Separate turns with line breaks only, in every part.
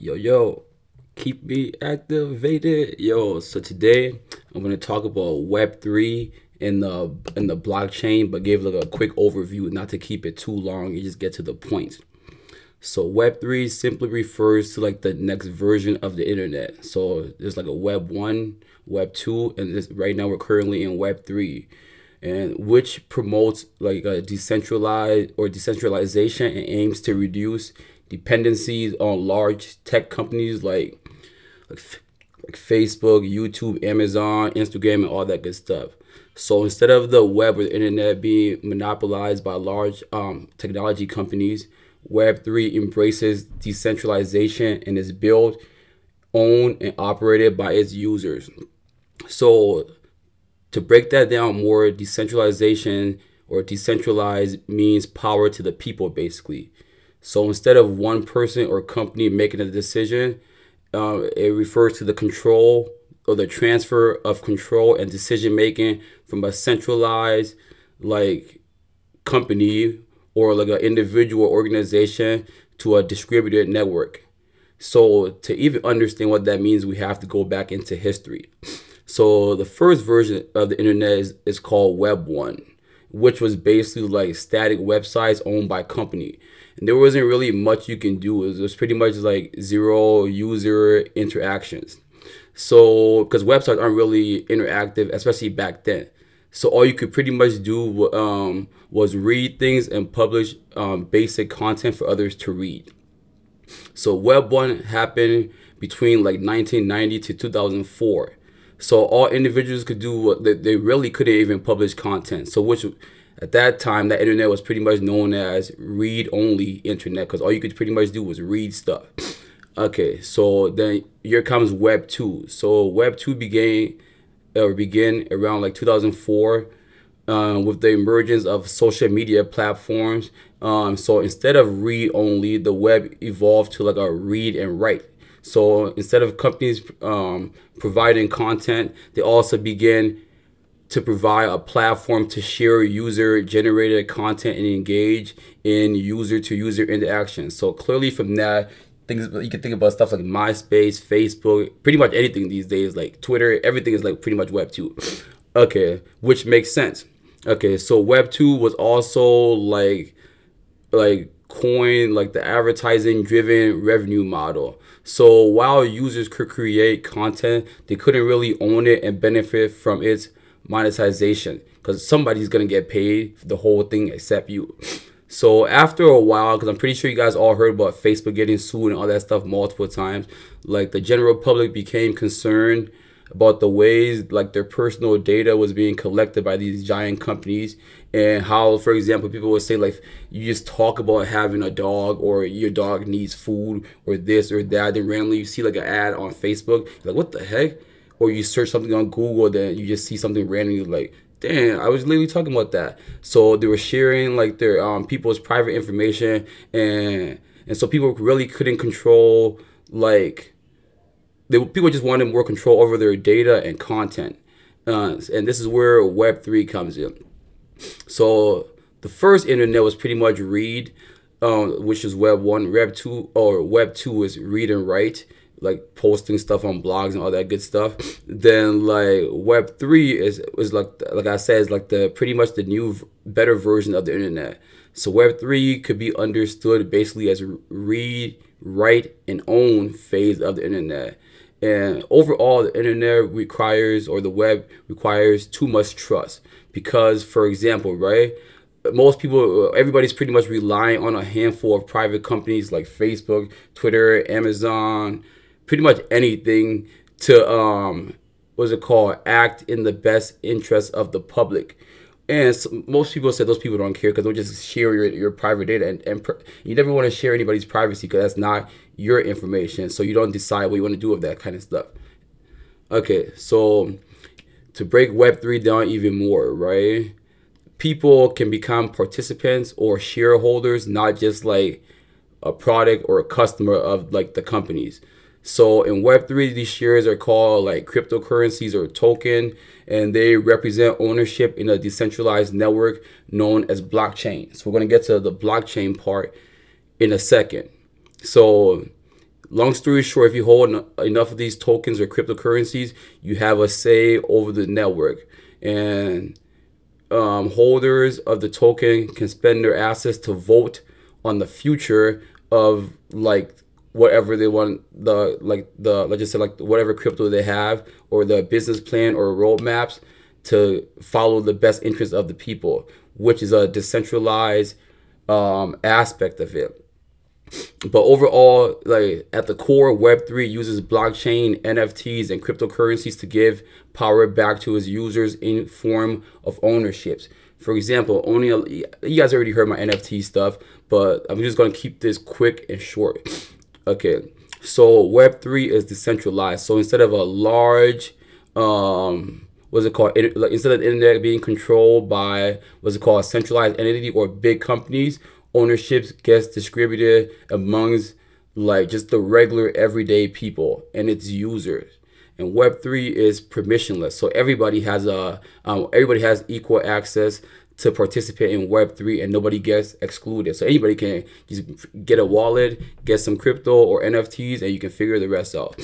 Yo, yo, keep me activated. Yo, so today I'm gonna talk about Web3 in the in the blockchain, but give like a quick overview, not to keep it too long, you just get to the point. So Web3 simply refers to like the next version of the internet. So there's like a Web 1, Web 2, and this, right now we're currently in Web 3 and which promotes like a decentralized or decentralization and aims to reduce dependencies on large tech companies like like, like Facebook, YouTube, Amazon, Instagram, and all that good stuff. So instead of the web or the internet being monopolized by large um, technology companies, Web3 embraces decentralization and is built, owned, and operated by its users. So to break that down more, decentralization or decentralized means power to the people basically. So instead of one person or company making a decision, uh, it refers to the control or the transfer of control and decision making from a centralized like company or like an individual organization to a distributed network. So to even understand what that means, we have to go back into history. So the first version of the internet is, is called Web 1, which was basically like static websites owned by company. And there wasn't really much you can do. It was pretty much like zero user interactions. So, because websites aren't really interactive, especially back then. So all you could pretty much do um, was read things and publish um, basic content for others to read. So Web one happened between like 1990 to 2004. So all individuals could do what they, they really couldn't even publish content. So which at that time that internet was pretty much known as read only internet because all you could pretty much do was read stuff. Okay, so then here comes Web two. So Web two began or began around like 2004 uh, with the emergence of social media platforms. Um, so instead of read only, the web evolved to like a read and write. So instead of companies um, providing content, they also begin to provide a platform to share user generated content and engage in user to user interaction. So clearly from that, things you can think about stuff like MySpace, Facebook, pretty much anything these days, like Twitter, everything is like pretty much Web 2. Okay, which makes sense. Okay, so Web 2 was also like like coin like the advertising driven revenue model. So while users could create content, they couldn't really own it and benefit from its monetization because somebody's gonna get paid for the whole thing except you. So after a while, because I'm pretty sure you guys all heard about Facebook getting sued and all that stuff multiple times, like the general public became concerned about the ways like their personal data was being collected by these giant companies and how for example people would say like you just talk about having a dog or your dog needs food or this or that. Then randomly you see like an ad on facebook like what the heck? Or you search something on google then you just see something randomly like damn i was literally talking about that. So they were sharing like their um, people's private information and and so people really couldn't control like they, people just wanted more control over their data and content. Uh, and this is where Web3 comes in. So the first internet was pretty much read, um, which is Web 1. Web 2 or Web 2 is read and write, like posting stuff on blogs and all that good stuff. Then like Web 3 is, is like, like I said, is like the pretty much the new, better version of the internet. So Web 3 could be understood basically as read, write, and own phase of the internet. And overall, the internet requires, or the web requires, too much trust. Because, for example, right, most people, everybody's pretty much relying on a handful of private companies like Facebook, Twitter, Amazon, pretty much anything to, um, what's it called, act in the best interest of the public. And most people say those people don't care because they'll just share your, your private data. And, and pr- you never want to share anybody's privacy because that's not your information. So you don't decide what you want to do with that kind of stuff. Okay, so to break Web3 down even more, right? People can become participants or shareholders, not just like a product or a customer of like the companies. So in Web3, these shares are called like cryptocurrencies or token, and they represent ownership in a decentralized network known as blockchain. So we're gonna get to the blockchain part in a second. So long story short, if you hold enough of these tokens or cryptocurrencies, you have a say over the network. And um, holders of the token can spend their assets to vote on the future of like whatever they want the like the let's just say like whatever crypto they have or the business plan or roadmaps to follow the best interest of the people, which is a decentralized um, aspect of it. But overall, like at the core, Web3 uses blockchain, NFTs, and cryptocurrencies to give power back to its users in form of ownerships. For example, only a, you guys already heard my NFT stuff, but I'm just gonna keep this quick and short. Okay, so Web3 is decentralized. So instead of a large, um, what's it called? It, instead of the internet being controlled by what's it called, a centralized entity or big companies, ownerships gets distributed amongst like just the regular everyday people and its users. And Web three is permissionless, so everybody has a um, everybody has equal access to participate in Web3 and nobody gets excluded. So anybody can just get a wallet, get some crypto or NFTs, and you can figure the rest out.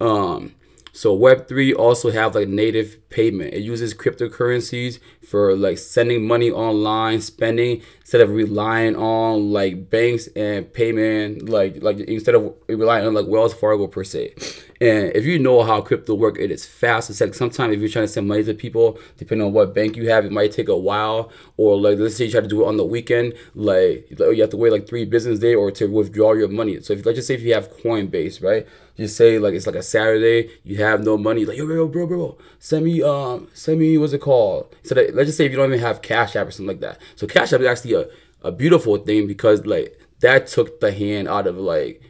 Um, so Web3 also have like native payment. It uses cryptocurrencies for like sending money online, spending instead of relying on like banks and payment like like instead of relying on like Wells Fargo per se. And if you know how crypto work, it is fast. It's like sometimes if you're trying to send money to people, depending on what bank you have, it might take a while. Or like let's say you try to do it on the weekend, like you have to wait like three business day or to withdraw your money. So if let's just say if you have Coinbase, right? Just say like it's like a Saturday, you have no money, like yo bro bro bro, send me um send me what's it called? So that, let's just say if you don't even have Cash App or something like that. So Cash App is actually a, a beautiful thing because like that took the hand out of like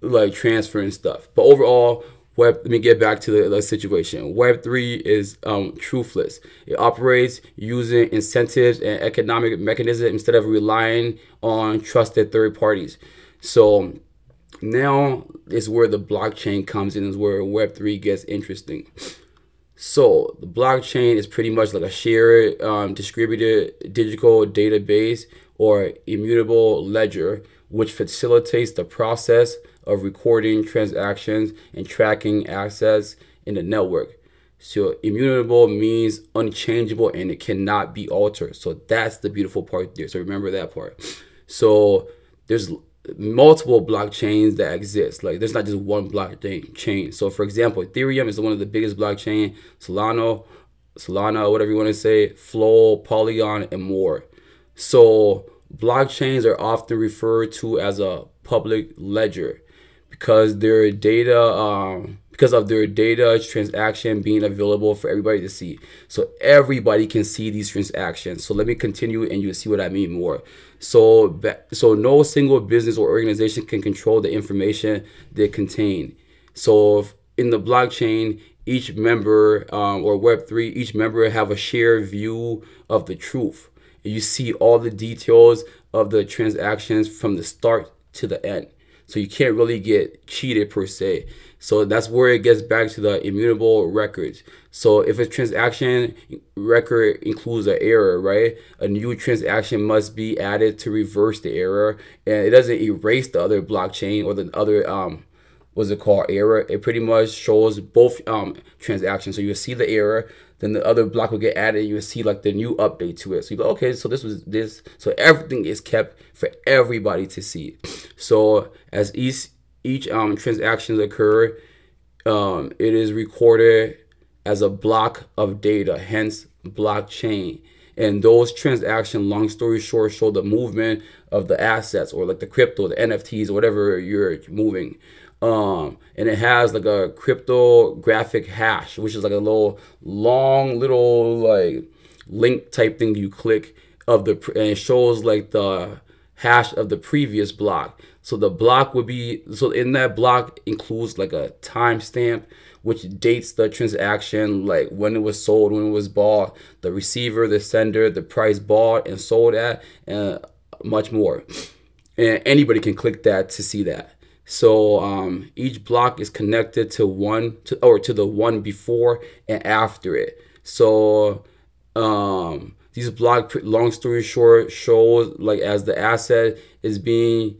like transferring stuff. But overall, Web. Let me get back to the, the situation. Web three is um, truthless. It operates using incentives and economic mechanisms instead of relying on trusted third parties. So now is where the blockchain comes in. Is where Web three gets interesting. So the blockchain is pretty much like a shared, um, distributed digital database or immutable ledger, which facilitates the process of recording transactions and tracking assets in the network. So immutable means unchangeable and it cannot be altered. So that's the beautiful part there. So remember that part. So there's multiple blockchains that exist. Like there's not just one blockchain chain. So for example, Ethereum is one of the biggest blockchain. Solano, Solana, whatever you want to say, Flow, Polygon, and more. So blockchains are often referred to as a public ledger because their data um, because of their data transaction being available for everybody to see. So everybody can see these transactions. So let me continue and you'll see what I mean more. So so no single business or organization can control the information they contain. So in the blockchain, each member um, or Web3, each member have a shared view of the truth. You see all the details of the transactions from the start to the end. So you can't really get cheated per se. So that's where it gets back to the immutable records. So if a transaction record includes an error, right, a new transaction must be added to reverse the error, and it doesn't erase the other blockchain or the other um, what's it called error. It pretty much shows both um transactions. So you see the error, then the other block will get added. You will see like the new update to it. So you go, okay, so this was this. So everything is kept for everybody to see. So as each each um transactions occur, um, it is recorded as a block of data, hence blockchain. And those transactions, long story short, show the movement of the assets or like the crypto, the NFTs, or whatever you're moving. Um, and it has like a cryptographic hash, which is like a little long little like link type thing you click of the and it shows like the hash of the previous block. So the block would be so in that block includes like a timestamp which dates the transaction, like when it was sold, when it was bought, the receiver, the sender, the price bought and sold at, and much more. And anybody can click that to see that. So um, each block is connected to one to or to the one before and after it. So um, these block, long story short, shows like as the asset is being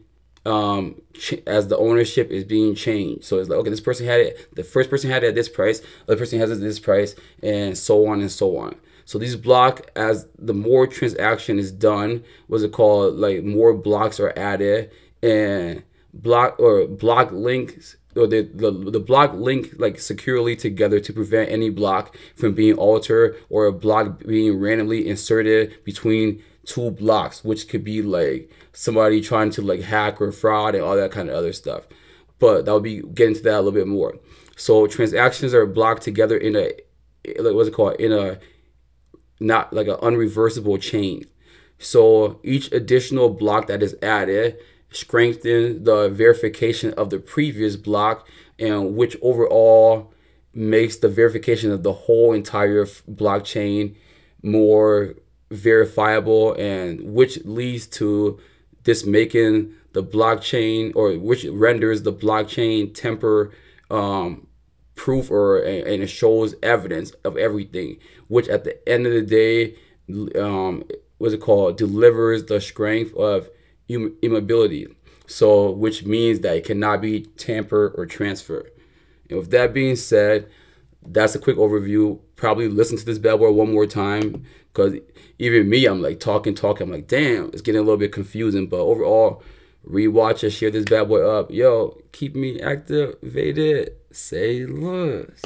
um, ch- as the ownership is being changed. So it's like, okay, this person had it, the first person had it at this price, other person has it at this price, and so on and so on. So these block as the more transaction is done, what's it called? Like more blocks are added and block or block links or the, the the block link like securely together to prevent any block from being altered or a block being randomly inserted between two blocks, which could be like somebody trying to like hack or fraud and all that kind of other stuff. But that will be getting to that a little bit more. So transactions are blocked together in a like what's it called in a not like an unreversible chain. So each additional block that is added strengthens the verification of the previous block, and which overall makes the verification of the whole entire blockchain more verifiable, and which leads to this making the blockchain or which renders the blockchain temper um, proof or and it shows evidence of everything, which at the end of the day, um, what's it called, delivers the strength of immobility. So, which means that it cannot be tampered or transferred. And with that being said, that's a quick overview. Probably listen to this bad boy one more time because even me, I'm like talking, talking. I'm like, damn, it's getting a little bit confusing. But overall, rewatch it, share this bad boy up. Yo, keep me activated. Say less.